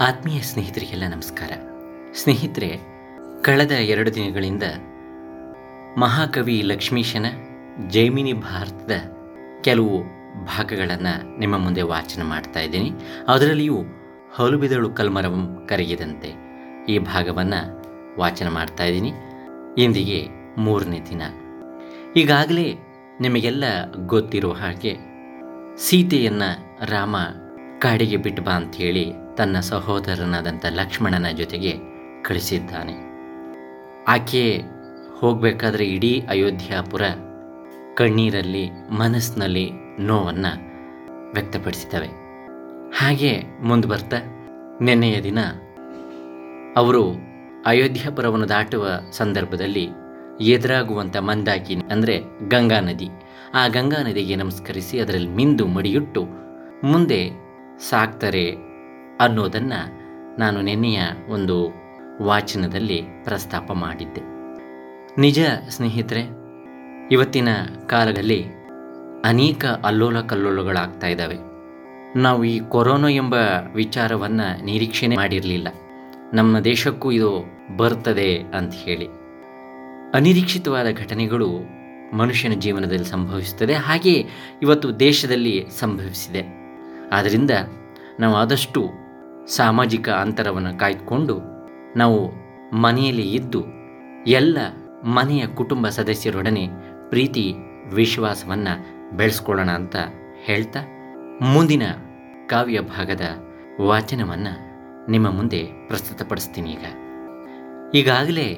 ಆತ್ಮೀಯ ಸ್ನೇಹಿತರಿಗೆಲ್ಲ ನಮಸ್ಕಾರ. ಸ್ನೇಹಿತರೆ, ಕಳೆದ ಎರಡು ದಿನಗಳಿಂದ ಮಹಾಕವಿ ಲಕ್ಷ್ಮೀಶನ ಜೈಮಿನಿ ಭಾರತದ ಕೆಲವು ಭಾಗಗಳನ್ನು ನಿಮ್ಮ ಮುಂದೆ ವಾಚನ ಮಾಡ್ತಾ ಇದ್ದೀನಿ. ಅದರಲ್ಲಿಯೂ ಹೊಲುಬಿದಳು ಕಲ್ಮರವಂ ಕರಗಿದಂತೆ ಈ ಭಾಗವನ್ನು ವಾಚನ ಮಾಡ್ತಾ ಇದ್ದೀನಿ. ಇಂದಿಗೆ ಮೂರನೇ ದಿನ. ಈಗಾಗಲೇ ನಿಮಗೆಲ್ಲ ಗೊತ್ತಿರುವ ಹಾಗೆ ಸೀತೆಯನ್ನು ರಾಮ ಕಾಡಿಗೆ ಬಿಟ್ಟು ಬಾ ಅಂಥೇಳಿ ತನ್ನ ಸಹೋದರನಾದಂಥ ಲಕ್ಷ್ಮಣನ ಜೊತೆಗೆ ಕಳಿಸಿದ್ದಾನೆ. ಆಕೆ ಹೋಗಬೇಕಾದ್ರೆ ಇಡೀ ಅಯೋಧ್ಯಾಪುರ ಕಣ್ಣೀರಲ್ಲಿ, ಮನಸ್ಸಿನಲ್ಲಿ ನೋವನ್ನು ವ್ಯಕ್ತಪಡಿಸಿದ್ದಾವೆ. ಹಾಗೆ ಮುಂದೆ ಬರ್ತಾ ನಿನ್ನೆಯ ದಿನ ಅವರು ಅಯೋಧ್ಯಾಪುರವನ್ನು ದಾಟುವ ಸಂದರ್ಭದಲ್ಲಿ ಎದುರಾಗುವಂಥ ಮಂದಾಕಿನಿ ಅಂದರೆ ಗಂಗಾ ನದಿ. ಆ ಗಂಗಾ ನದಿಗೆ ನಮಸ್ಕರಿಸಿ ಅದರಲ್ಲಿ ಮಿಂದು ಮಡಿಯುಟ್ಟು ಮುಂದೆ ಸಾಕ್ತಾರೆ ಅನ್ನೋದನ್ನು ನಾನು ನಿನ್ನೆಯ ಒಂದು ವಾಚನದಲ್ಲಿ ಪ್ರಸ್ತಾಪ ಮಾಡಿದ್ದೆ. ನಿಜ ಸ್ನೇಹಿತರೆ, ಇವತ್ತಿನ ಕಾಲದಲ್ಲಿ ಅನೇಕ ಅಲ್ಲೋಲ ಕಲ್ಲೋಲಗಳಾಗ್ತಾ ಇದ್ದಾವೆ. ನಾವು ಈ ಕೊರೋನಾ ಎಂಬ ವಿಚಾರವನ್ನು ನಿರೀಕ್ಷಣೆ ಮಾಡಿರಲಿಲ್ಲ. ನಮ್ಮ ದೇಶಕ್ಕೂ ಇದು ಬರ್ತದೆ ಅಂತ ಹೇಳಿ. ಅನಿರೀಕ್ಷಿತವಾದ ಘಟನೆಗಳು ಮನುಷ್ಯನ ಜೀವನದಲ್ಲಿ ಸಂಭವಿಸುತ್ತದೆ ಹಾಗೆ ಇವತ್ತು ದೇಶದಲ್ಲಿ ಸಂಭವಿಸಿದೆ. ಆದ್ದರಿಂದ ನಾವು ಆದಷ್ಟು ಸಾಮಾಜಿಕ ಅಂತರವನ್ನು ಕಾಯ್ದುಕೊಂಡು ನಾವು ಮನೆಯಲ್ಲಿ ಇದ್ದು ಎಲ್ಲ ಮನೆಯ ಕುಟುಂಬ ಸದಸ್ಯರೊಡನೆ ಪ್ರೀತಿ, ವಿಶ್ವಾಸವನ್ನು ಬೆಳೆಸ್ಕೊಳ್ಳೋಣ ಅಂತ ಹೇಳ್ತಾ ಮುಂದಿನ ಕಾವ್ಯ ಭಾಗದ ವಾಚನವನ್ನು ನಿಮ್ಮ ಮುಂದೆ ಪ್ರಸ್ತುತಪಡಿಸ್ತೀನಿ ಈಗ. ಈಗಾಗಲೇ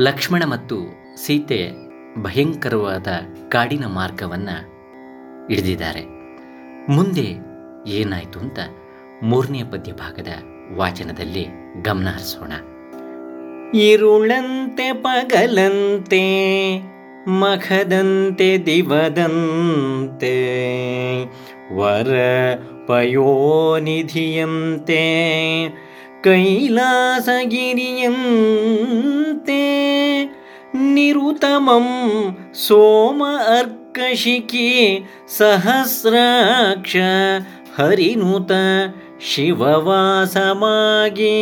ಲಕ್ಷ್ಮಣ ಮತ್ತು ಸೀತೆ ಭಯಂಕರವಾದ ಕಾಡಿನ ಮಾರ್ಗವನ್ನು ಹಿಡಿದಿದ್ದಾರೆ. ಮುಂದೆ ಏನಾಯಿತು ಅಂತ ಮೂರನೇ ಪದ್ಯಭಾಗದ ವಾಚನದಲ್ಲಿ ಗಮನ ಇರುಳಂತೆ ಪಗಲಂತೆ, ಮಖದಂತೆ ದಿವದಂತೆ, ವರ ಪಯೋನಿಧಿಯಂತೆ, ಕೈಲಾಸಗಿರಿಯಂತೆ ನಿರುತಮಂ ಸೋಮ ಅರ್ಕಶಿಕಿ ಸಹಸ್ರಾಕ್ಷ ಹರಿನುತ ಶಿವವಾಸಮಾಗಿ.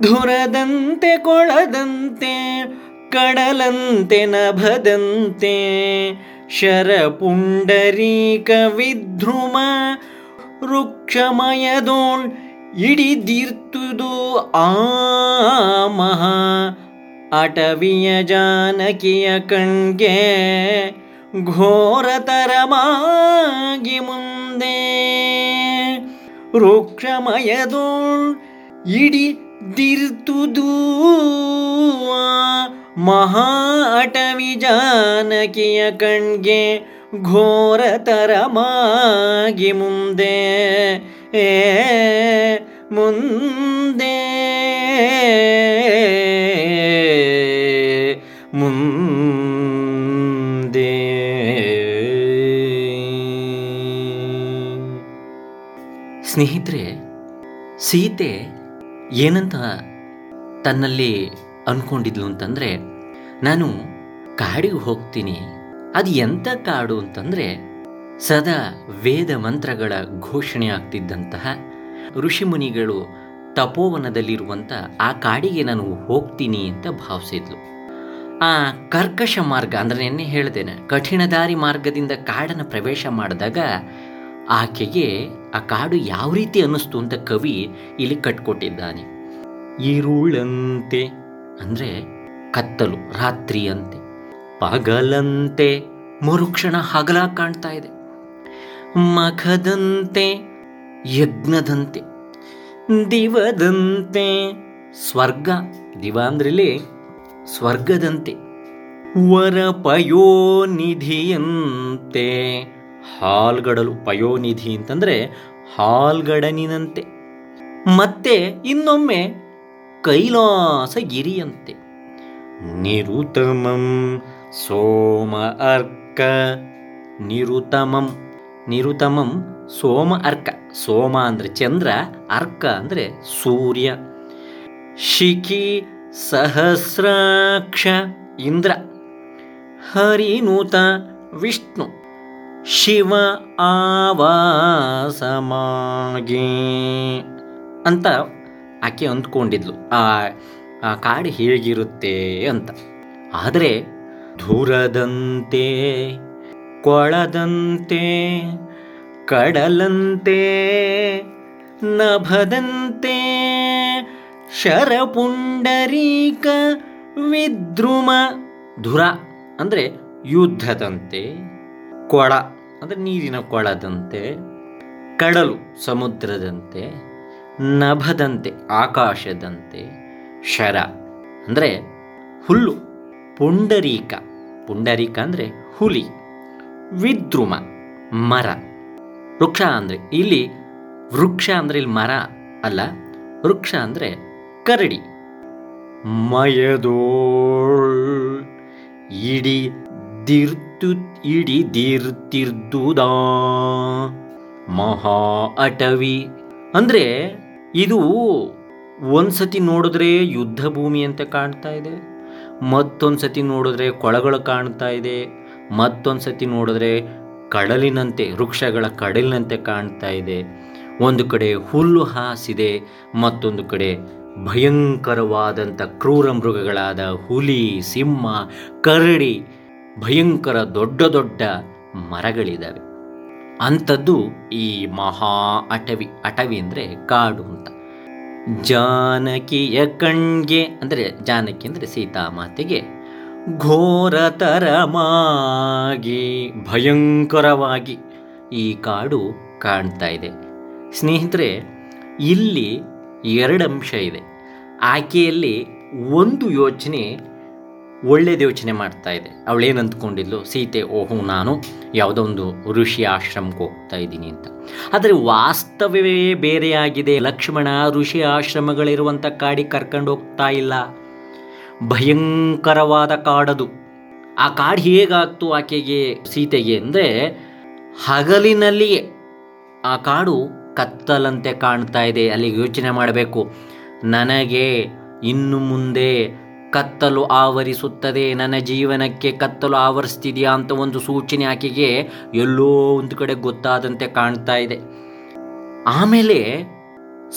ಧುರದಂತೆ ಕೊಳದಂತೆ ಕಡಲಂತೆ ನಭದಂತೆ ಶರಪುಂಡರೀಕ ವಿಧ್ರುಮ ವೃಕ್ಷಮಯದೋಳ್ ಇಡಿದಿರ್ತುದು ಆ ಮಹಾ ಅಟವಿಯ ಜಾನಕಿಯ ಕಣ್ಗೆ. ಘೋರತರಮಾಗಿ ಮುಂದೆ. ರುಕ್ಷಮಯದು ಇಡಿ ದಿರ್ತುದು ಮಹಾ ಅಟವಿ ಜಾನಕಿಯ ಕಣ್ಗೆ ಘೋರತರಮಾಗಿ ಮುಂದೆ. ಏ ಮುಂದೆ. ಸ್ನೇಹಿತರೆ, ಸೀತೆ ಏನಂತ ತನ್ನಲ್ಲಿ ಅಂದ್ಕೊಂಡಿದ್ಲು ಅಂತಂದರೆ, ನಾನು ಕಾಡಿಗೆ ಹೋಗ್ತೀನಿ. ಅದು ಎಂಥ ಕಾಡು ಅಂತಂದರೆ, ಸದಾ ವೇದ ಮಂತ್ರಗಳ ಘೋಷಣೆ ಆಗ್ತಿದ್ದಂತಹ ಋಷಿಮುನಿಗಳು ತಪೋವನದಲ್ಲಿರುವಂಥ ಆ ಕಾಡಿಗೆ ನಾನು ಹೋಗ್ತೀನಿ ಅಂತ ಭಾವಿಸಿದ್ಲು. ಆ ಕರ್ಕಶ ಮಾರ್ಗ ಅಂದರೆ ನಿನ್ನೆ ಹೇಳ್ದೇನೆ ಕಠಿಣ ದಾರಿ ಮಾರ್ಗದಿಂದ ಕಾಡನ್ನು ಪ್ರವೇಶ ಮಾಡಿದಾಗ ಆಕೆಗೆ ಆ ಕಾಡು ಯಾವ ರೀತಿ ಅನ್ನಿಸ್ತು ಅಂತ ಕವಿ ಇಲ್ಲಿ ಕಟ್ಕೊಟ್ಟಿದ್ದಾನೆ. ಈರುಳಂತೆ ಅಂದರೆ ಕತ್ತಲು, ರಾತ್ರಿಯಂತೆ. ಪಗಲಂತೆ ಮರುಕ್ಷಣ ಹಗಲ ಕಾಣ್ತಾ ಇದೆ. ಮಖದಂತೆ ಯಜ್ಞದಂತೆ ದಿವದಂತೆ ಸ್ವರ್ಗ ದಿವ ಅಂದ್ರಲ್ಲಿ ಸ್ವರ್ಗದಂತೆ. ವರಪಯೋನಿಧಿಯಂತೆ ಹಾಲ್ಗಡಲು ಪಯೋನಿಧಿ ಅಂತಂದರೆ ಹಾಲ್ಗಡನಿನಂತೆ. ಮತ್ತೆ ಇನ್ನೊಮ್ಮೆ ಕೈಲಾಸಗಿರಿಯಂತೆ ನಿರುತಮಂ ಸೋಮ ಅರ್ಕ. ನಿರುತಮಂ ನಿರುತಮಂ ಸೋಮ ಅರ್ಕ. ಸೋಮ ಅಂದರೆ ಚಂದ್ರ, ಅರ್ಕ ಅಂದರೆ ಸೂರ್ಯ. ಶಿಖಿ ಸಹಸ್ರಾಕ್ಷ ಇಂದ್ರ. ಹರಿನೂತ ವಿಷ್ಣು. ಶಿವ ಆವಾಸಮಾಗಿ ಅಂತ ಆಕೆ ಅಂದ್ಕೊಂಡಿದ್ಲು. ಆ ಆ ಕಾಡು ಹೇಗಿರುತ್ತೆ ಅಂತ. ಆದರೆ ಧುರದಂತೆ ಕೊಳದಂತೆ, ಕಡಲಂತೆ, ನಭದಂತೆ, ಶರಪುಂಡರೀಕ ವಿದ್ರುಮ, ಧುರ ಅಂದರೆ ಯುದ್ಧದಂತೆ. ಕೊಳ, ಅಂದರೆ ನೀರಿನ ಕೊಳದಂತೆ, ಕಡಲು ಸಮುದ್ರದಂತೆ, ನಭದಂತೆ, ಆಕಾಶದಂತೆ, ಶರ, ಅಂದರೆ ಹುಲ್ಲು, ಪುಂಡರೀಕ ಪುಂಡರೀಕ ಅಂದರೆ ಹುಲಿ, ವಿದ್ರುಮ, ಮರ, ವೃಕ್ಷ ಅಂದರೆ ಇಲ್ಲಿ ವೃಕ್ಷ ಅಂದರೆ ಇಲ್ಲಿ ಮರ ಅಲ್ಲ, ವೃಕ್ಷ ಅಂದರೆ ಕರಡಿ, ಮಯದೋಳ್, ಇಡಿ ದಿರ್ತು ಇಡಿ ದಿರ್ತಿರ್ದುದಾ? ಮಹಾ ಅಟವಿ. ಅಂದರೆ ಇದು ಒಂದ್ಸತಿ ನೋಡಿದ್ರೆ ಯುದ್ಧ ಭೂಮಿ ಅಂತ ಕಾಣ್ತಾ ಇದೆ ಮತ್ತೊಂದು ಸತಿ ನೋಡಿದ್ರೆ ಕೊಳಗಳು ಕಾಣ್ತಾ ಇದೆ ಮತ್ತೊಂದು ಸತಿ ನೋಡಿದ್ರೆ ಕಡಲಿನಂತೆ, ವೃಕ್ಷಗಳ ಕಡಲಿನಂತೆ ಕಾಣ್ತಾ ಇದೆ. ಒಂದು ಕಡೆ ಹುಲ್ಲು ಹಾಸಿದೆ, ಮತ್ತೊಂದು ಕಡೆ ಭಯಂಕರವಾದಂಥ ಕ್ರೂರ ಮೃಗಗಳಾದ ಹುಲಿ, ಸಿಂಹ, ಕರಡಿ ಭಯಂಕರ ದೊಡ್ಡ ದೊಡ್ಡ ಮರಗಳಿದ್ದಾವೆ ಅಂಥದ್ದು ಈ ಮಹಾ ಅಟವಿ ಅಟವಿ ಅಂದರೆ ಕಾಡು ಅಂತ. ಜಾನಕಿಯ ಕಣ್ಗೆ ಅಂದರೆ ಜಾನಕಿ ಅಂದರೆ ಸೀತಾಮಾತೆಗೆ ಘೋರತರಮಾಗಿ ಭಯಂಕರವಾಗಿ ಈ ಕಾಡು ಕಾಣ್ತಾ ಇದೆ. ಸ್ನೇಹಿತರೆ, ಇಲ್ಲಿ ಎರಡು ಅಂಶ ಇದೆ. ಆಕೆಯಲ್ಲಿ ಒಂದು ಯೋಚನೆ ಒಳ್ಳೇದು ಯೋಚನೆ ಮಾಡ್ತಾ ಇದೆ. ಅವಳೇನು ಅಂದ್ಕೊಂಡಿದ್ಲು? ಸೀತೆ, ಓಹೋ, ನಾನು ಯಾವುದೋ ಒಂದು ಋಷಿ ಆಶ್ರಮಕ್ಕೆ ಹೋಗ್ತಾ ಇದ್ದೀನಿ ಅಂತ. ಆದರೆ ವಾಸ್ತವವೇ ಬೇರೆಯಾಗಿದೆ. ಲಕ್ಷ್ಮಣ ಋಷಿ ಆಶ್ರಮಗಳಿರುವಂಥ ಕಾಡಿಗೆ ಕರ್ಕೊಂಡು ಹೋಗ್ತಾ ಇಲ್ಲ. ಭಯಂಕರವಾದ ಕಾಡದು. ಆ ಕಾಡು ಹೇಗಾಗ್ತು ಆಕೆಗೆ, ಸೀತೆಗೆ ಅಂದರೆ ಹಗಲಿನಲ್ಲಿ ಆ ಕಾಡು ಕತ್ತಲಂತೆ ಕಾಣ್ತಾ ಇದೆ. ಅಲ್ಲಿಗೆ ಯೋಚನೆ ಮಾಡಬೇಕು. ನನಗೆ ಇನ್ನು ಮುಂದೆ ಕತ್ತಲು ಆವರಿಸುತ್ತದೆ. ನನ್ನ ಜೀವನಕ್ಕೆ ಕತ್ತಲು ಆವರಿಸ್ತಿದೆಯಾ ಅಂತ ಒಂದು ಸೂಚನೆ ಆಕೆಗೆ ಎಲ್ಲೋ ಒಂದು ಕಡೆ ಗೊತ್ತಾದಂತೆ ಕಾಣ್ತಾ ಇದೆ. ಆಮೇಲೆ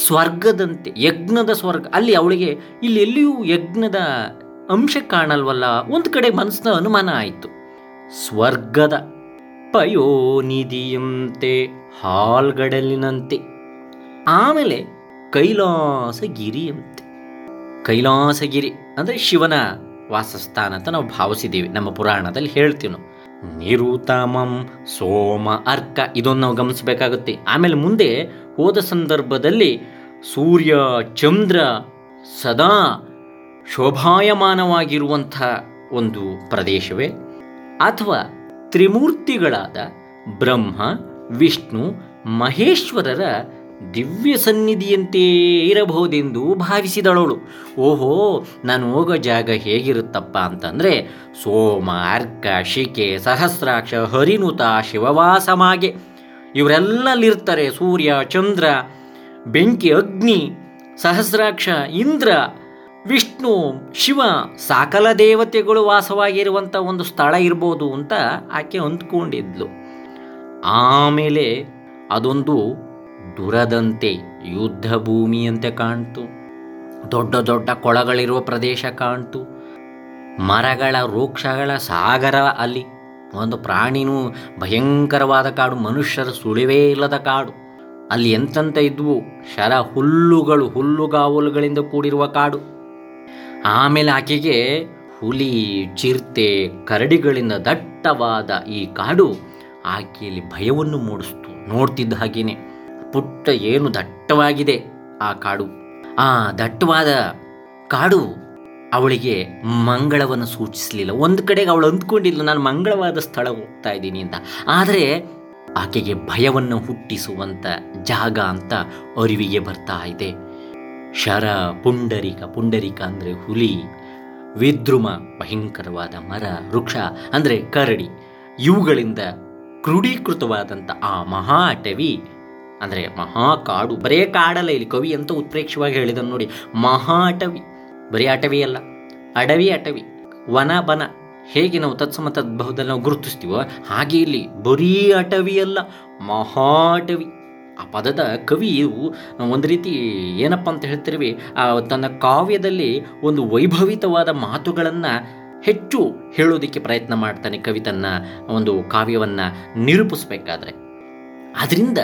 ಸ್ವರ್ಗದಂತೆ, ಯಜ್ಞದ ಸ್ವರ್ಗ, ಅಲ್ಲಿ ಅವಳಿಗೆ ಇಲ್ಲಿ ಎಲ್ಲಿಯೂ ಯಜ್ಞದ ಅಂಶ ಕಾಣಲ್ವಲ್ಲ, ಒಂದು ಕಡೆ ಮನಸ್ಸಿನ ಅನುಮಾನ ಆಯಿತು. ಸ್ವರ್ಗದ ಪಯೋನಿಧಿಯಂತೆ, ಹಾಲ್ಗಡಲಿನಂತೆ, ಆಮೇಲೆ ಕೈಲಾಸಗಿರಿಯಂತೆ. ಕೈಲಾಸಗಿರಿ ಅಂದರೆ ಶಿವನ ವಾಸಸ್ಥಾನ ಅಂತ ನಾವು ಭಾವಿಸಿದ್ದೀವಿ. ನಮ್ಮ ಪುರಾಣದಲ್ಲಿ ಹೇಳ್ತೀವಿ. ನಾವು ನಿರುತಮಂ ಸೋಮ ಅರ್ಕ ಇದೊಂದು ನಾವು ಗಮನಿಸಬೇಕಾಗುತ್ತೆ. ಆಮೇಲೆ ಮುಂದೆ ಹೋದ ಸಂದರ್ಭದಲ್ಲಿ ಸೂರ್ಯ, ಚಂದ್ರ ಸದಾ ಶೋಭಾಯಮಾನವಾಗಿರುವಂಥ ಒಂದು ಪ್ರದೇಶವೇ. ಅಥವಾ ತ್ರಿಮೂರ್ತಿಗಳಾದ ಬ್ರಹ್ಮ, ವಿಷ್ಣು, ಮಹೇಶ್ವರರ ದಿವ್ಯ ಸನ್ನಿಧಿಯಂತೆಯೇ ಇರಬಹುದೆಂದು ಭಾವಿಸಿದಳವಳು. ಓಹೋ, ನಾನು ಹೋಗೋ ಜಾಗ ಹೇಗಿರುತ್ತಪ್ಪ ಅಂತಂದರೆ ಸೋಮ, ಅರ್ಕ ಶಿಕೆ ಸಹಸ್ರಾಕ್ಷ, ಹರಿನುತ ಶಿವವಾಸಮಾಗೆ ಇವರೆಲ್ಲಲ್ಲಿರ್ತಾರೆ ಸೂರ್ಯ, ಚಂದ್ರ, ಬೆಂಕಿ, ಅಗ್ನಿ, ಸಹಸ್ರಾಕ್ಷ, ಇಂದ್ರ, ವಿಷ್ಣು, ಶಿವ, ಸಕಲ ದೇವತೆಗಳು ವಾಸವಾಗಿರುವಂಥ ಒಂದು ಸ್ಥಳ ಇರ್ಬೋದು ಅಂತ ಆಕೆ ಅಂದ್ಕೊಂಡಿದ್ಲು ಆಮೇಲೆ ಅದೊಂದು ದುರದಂತೆ ಯುದ್ಧ ಭೂಮಿಯಂತೆ ಕಾಣ್ತು. ದೊಡ್ಡ ದೊಡ್ಡ ಕೊಳಗಳಿರುವ ಪ್ರದೇಶ ಕಾಣ್ತು. ಮರಗಳ ವೃಕ್ಷಗಳ ಸಾಗರ ಅಲ್ಲಿ ಒಂದು ಪ್ರಾಣಿನೂ ಭಯಂಕರವಾದ ಕಾಡು, ಮನುಷ್ಯರ ಸುಳಿವೇ ಇಲ್ಲದ ಕಾಡು. ಅಲ್ಲಿ ಎಂತಂತ ಇದ್ವು? ಶರ ಹುಲ್ಲುಗಳು, ಹುಲ್ಲುಗಾವಲುಗಳಿಂದ ಕೂಡಿರುವ ಕಾಡು. ಆಮೇಲೆ ಆಕೆಗೆ ಹುಲಿ, ಚಿರತೆ, ಕರಡಿಗಳಿಂದ ದಟ್ಟವಾದ ಈ ಕಾಡು ಆಕೆಯಲ್ಲಿ ಭಯವನ್ನು ಮೂಡಿಸ್ತು. ನೋಡ್ತಿದ್ದ ಹಾಗೇನೆ. ಪುಟ್ಟ ಏನು ದಟ್ಟವಾಗಿದೆ ಆ ಕಾಡು. ಆ ದಟ್ಟವಾದ ಕಾಡು ಅವಳಿಗೆ ಮಂಗಳವನ್ನು ಸೂಚಿಸಲಿಲ್ಲ. ಒಂದು ಕಡೆಗೆ ಅವಳು ಅಂದ್ಕೊಂಡಿಲ್ಲ, ನಾನು ಮಂಗಳವಾದ ಸ್ಥಳ ಹೋಗ್ತಾ ಇದ್ದೀನಿ ಅಂತ. ಆದರೆ ಆಕೆಗೆ ಭಯವನ್ನು ಹುಟ್ಟಿಸುವಂಥ ಜಾಗ ಅಂತ ಅರಿವಿಗೆ ಬರ್ತಾ ಇದೆ. ಶರ ಪುಂಡರಿಕ ಪುಂಡರಿಕ ಅಂದರೆ ಹುಲಿ, ವಿದ್ರುಮ, ಭಯಂಕರವಾದ ಮರ, ವೃಕ್ಷ ಅಂದರೆ ಕರಡಿ. ಇವುಗಳಿಂದ ಕ್ರೋಢೀಕೃತವಾದಂಥ ಆ ಮಹಾ ಅಟವಿ ಅಂದರೆ ಮಹಾ ಕಾಡು ಬರೇ ಕಾಡಲ್ಲ ಇಲ್ಲಿ ಕವಿ ಅಂತ ಉತ್ಪ್ರೇಕ್ಷವಾಗಿ ಹೇಳಿದನು ನೋಡಿ. ಮಹಾ ಅಟವಿ, ಬರೀ ಅಟವಿ ಅಲ್ಲ, ಅಡವಿ ಅಟವಿ, ವನ ಬನ, ಹೇಗೆ ನಾವು ತತ್ಸಮ ತದ್ಭವದಲ್ಲಿ ನಾವು ಗುರುತಿಸ್ತೀವೋ ಹಾಗೆ ಇಲ್ಲಿ ಬರೀ ಅಟವಿಯಲ್ಲ ಮಹಾ ಅಟವಿ. ಆ ಪದದ ಕವಿಯು ಒಂದು ರೀತಿ ಏನಪ್ಪ ಅಂತ ಹೇಳ್ತಿರ್ವಿ, ಆ ತನ್ನ ಕಾವ್ಯದಲ್ಲಿ ಒಂದು ವೈಭವಿತವಾದ ಮಾತುಗಳನ್ನು ಹೆಚ್ಚು ಹೇಳೋದಕ್ಕೆ ಪ್ರಯತ್ನ ಮಾಡ್ತಾನೆ ಕವಿ ತನ್ನ ಒಂದು ಕಾವ್ಯವನ್ನು ನಿರೂಪಿಸ್ಬೇಕಾದ್ರೆ. ಅದರಿಂದ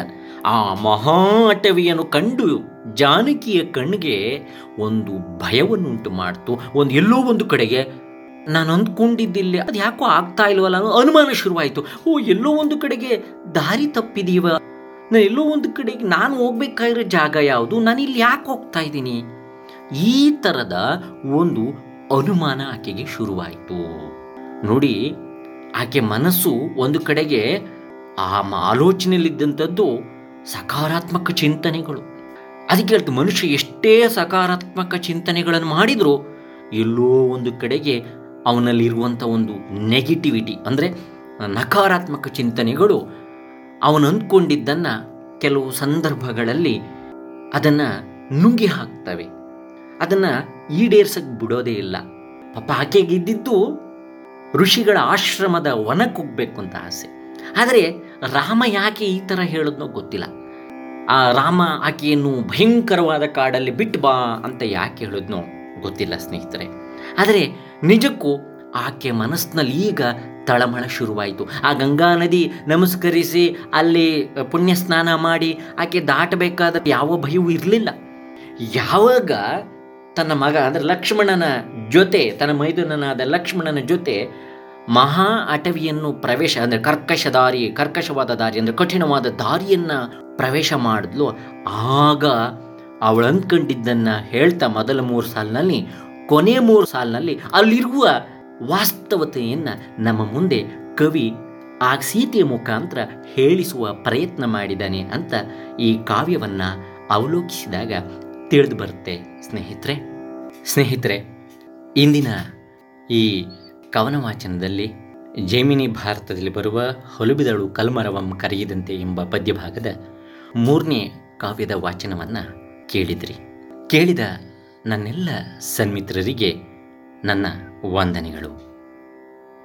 ಆ ಮಹಾ ಅಟವಿಯನ್ನು ಕಂಡು ಜಾನಕಿಯ ಕಣ್ಣಿಗೆ ಒಂದು ಭಯವನ್ನುಂಟು ಮಾಡ್ತು. ಒಂದು ಎಲ್ಲೋ ಒಂದು ಕಡೆಗೆ, ನಾನು ಅಂದ್ಕೊಂಡಿದ್ದಿಲ್ಲ ಅದು ಯಾಕೋ ಆಗ್ತಾ ಇಲ್ವಲ್ಲ? ಅನ್ನೋ ಅನುಮಾನ ಶುರುವಾಯಿತು. ಓ, ಎಲ್ಲೋ ಒಂದು ಕಡೆಗೆ ದಾರಿ ತಪ್ಪಿದೀವ? ನಾನು ಎಲ್ಲೋ ಒಂದು ಕಡೆಗೆ, ನಾನು ಹೋಗ್ಬೇಕಾಗಿರೋ ಜಾಗ ಯಾವುದು? ನಾನು ಇಲ್ಲಿ ಯಾಕೆ ಹೋಗ್ತಾ ಇದ್ದೀನಿ? ಈ ಥರದ ಒಂದು ಅನುಮಾನ ಆಕೆಗೆ ಶುರುವಾಯಿತು. ನೋಡಿ, ಆಕೆ ಮನಸ್ಸು ಒಂದು ಕಡೆಗೆ ಆ ಆಲೋಚನೆಯಲ್ಲಿದ್ದಂಥದ್ದು ಸಕಾರಾತ್ಮಕ ಚಿಂತನೆಗಳು. ಅದಕ್ಕೆ ಹೇಳ್ತು, ಮನುಷ್ಯ ಎಷ್ಟೇ ಸಕಾರಾತ್ಮಕ ಚಿಂತನೆಗಳನ್ನು ಮಾಡಿದರೂ ಎಲ್ಲೋ ಒಂದು ಕಡೆಗೆ ಅವನಲ್ಲಿರುವಂಥ ಒಂದು ನೆಗೆಟಿವಿಟಿ ಅಂದರೆ ನಕಾರಾತ್ಮಕ ಚಿಂತನೆಗಳು, ಅವನು ಅಂದ್ಕೊಂಡಿದ್ದನ್ನು ಕೆಲವು ಸಂದರ್ಭಗಳಲ್ಲಿ ಅದನ್ನು ನುಂಗಿ ಹಾಕ್ತವೆ. ಅದನ್ನು ಈಡೇರ್ಸಕ್ಕೆ ಬಿಡೋದೇ ಇಲ್ಲ. ಪಾಪ ಆಕೆಗಿದ್ದಿದ್ದು ಋಷಿಗಳ ಆಶ್ರಮದ ವನಕ್ಕೆ ಹೋಗಬೇಕು ಅಂತ ಆಸೆ. ಆದರೆ ರಾಮ ಯಾಕೆ ಈ ಥರ ಹೇಳಿದ್ನೋ ಗೊತ್ತಿಲ್ಲ. ಆ ರಾಮ ಆಕೆಯನ್ನು ಭಯಂಕರವಾದ ಕಾಡಲ್ಲಿ ಬಿಟ್ಟು ಬಾ ಅಂತ ಯಾಕೆ ಹೇಳಿದ್ನೋ ಗೊತ್ತಿಲ್ಲ ಸ್ನೇಹಿತರೆ. ಆದರೆ ನಿಜಕ್ಕೂ ಆಕೆ ಮನಸ್ಸಿನಲ್ಲಿ ಈಗ ತಳಮಳ ಶುರುವಾಯಿತು. ಆ ಗಂಗಾ ನದಿ ನಮಸ್ಕರಿಸಿ ಅಲ್ಲಿ ಪುಣ್ಯ ಸ್ನಾನ ಮಾಡಿ ಆಕೆ ದಾಟಬೇಕಾದ ಯಾವ ಭಯವೂ ಇರಲಿಲ್ಲ. ಯಾವಾಗ ತನ್ನ ಮಗ ಅಂದರೆ ಲಕ್ಷ್ಮಣನ ಜೊತೆ, ತನ್ನ ಮೈದುನನಾದ ಲಕ್ಷ್ಮಣನ ಜೊತೆ ಮಹಾ ಅಟವಿಯನ್ನು ಪ್ರವೇಶ, ಅಂದರೆ ಕರ್ಕಶ ದಾರಿ, ಕರ್ಕಶವಾದ ದಾರಿ, ಅಂದರೆ ಕಠಿಣವಾದ ದಾರಿಯನ್ನು ಪ್ರವೇಶ ಮಾಡಿದ್ಲು. ಆಗ ಅವಳು ಅಂದ್ಕೊಂಡಿದ್ದನ್ನು ಹೇಳ್ತಾ ಮೊದಲ ಮೂರು ಸಾಲಿನಲ್ಲಿ, ಕೊನೆ ಮೂರು ಸಾಲಿನಲ್ಲಿ ಅಲ್ಲಿರುವ ವಾಸ್ತವತೆಯನ್ನು ನಮ್ಮ ಮುಂದೆ ಕವಿ ಆ ಸೀತೆಯ ಮುಖಾಂತರ ಹೇಳಿಸುವ ಪ್ರಯತ್ನ ಮಾಡಿದ್ದಾನೆ ಅಂತ ಈ ಕಾವ್ಯವನ್ನು ಅವಲೋಕಿಸಿದಾಗ ತಿಳಿದು ಬರುತ್ತೆ. ಸ್ನೇಹಿತರೆ ಸ್ನೇಹಿತರೆ, ಇಂದಿನ ಈ ಕವನ ವಾಚನದಲ್ಲಿ ಜೈಮಿನಿ ಭಾರತದಲ್ಲಿ ಬರುವ ಹೊಲುಬಿದಳು ಕಲ್ಮರವಂ ಕರೆಯದಂತೆ ಎಂಬ ಪದ್ಯಭಾಗದ ಮೂರನೇ ಕಾವ್ಯದ ವಾಚನವನ್ನು ಕೇಳಿದ್ರಿ. ಕೇಳಿದ ನನ್ನೆಲ್ಲ ಸನ್ಮಿತ್ರರಿಗೆ ನನ್ನ ವಂದನೆಗಳು.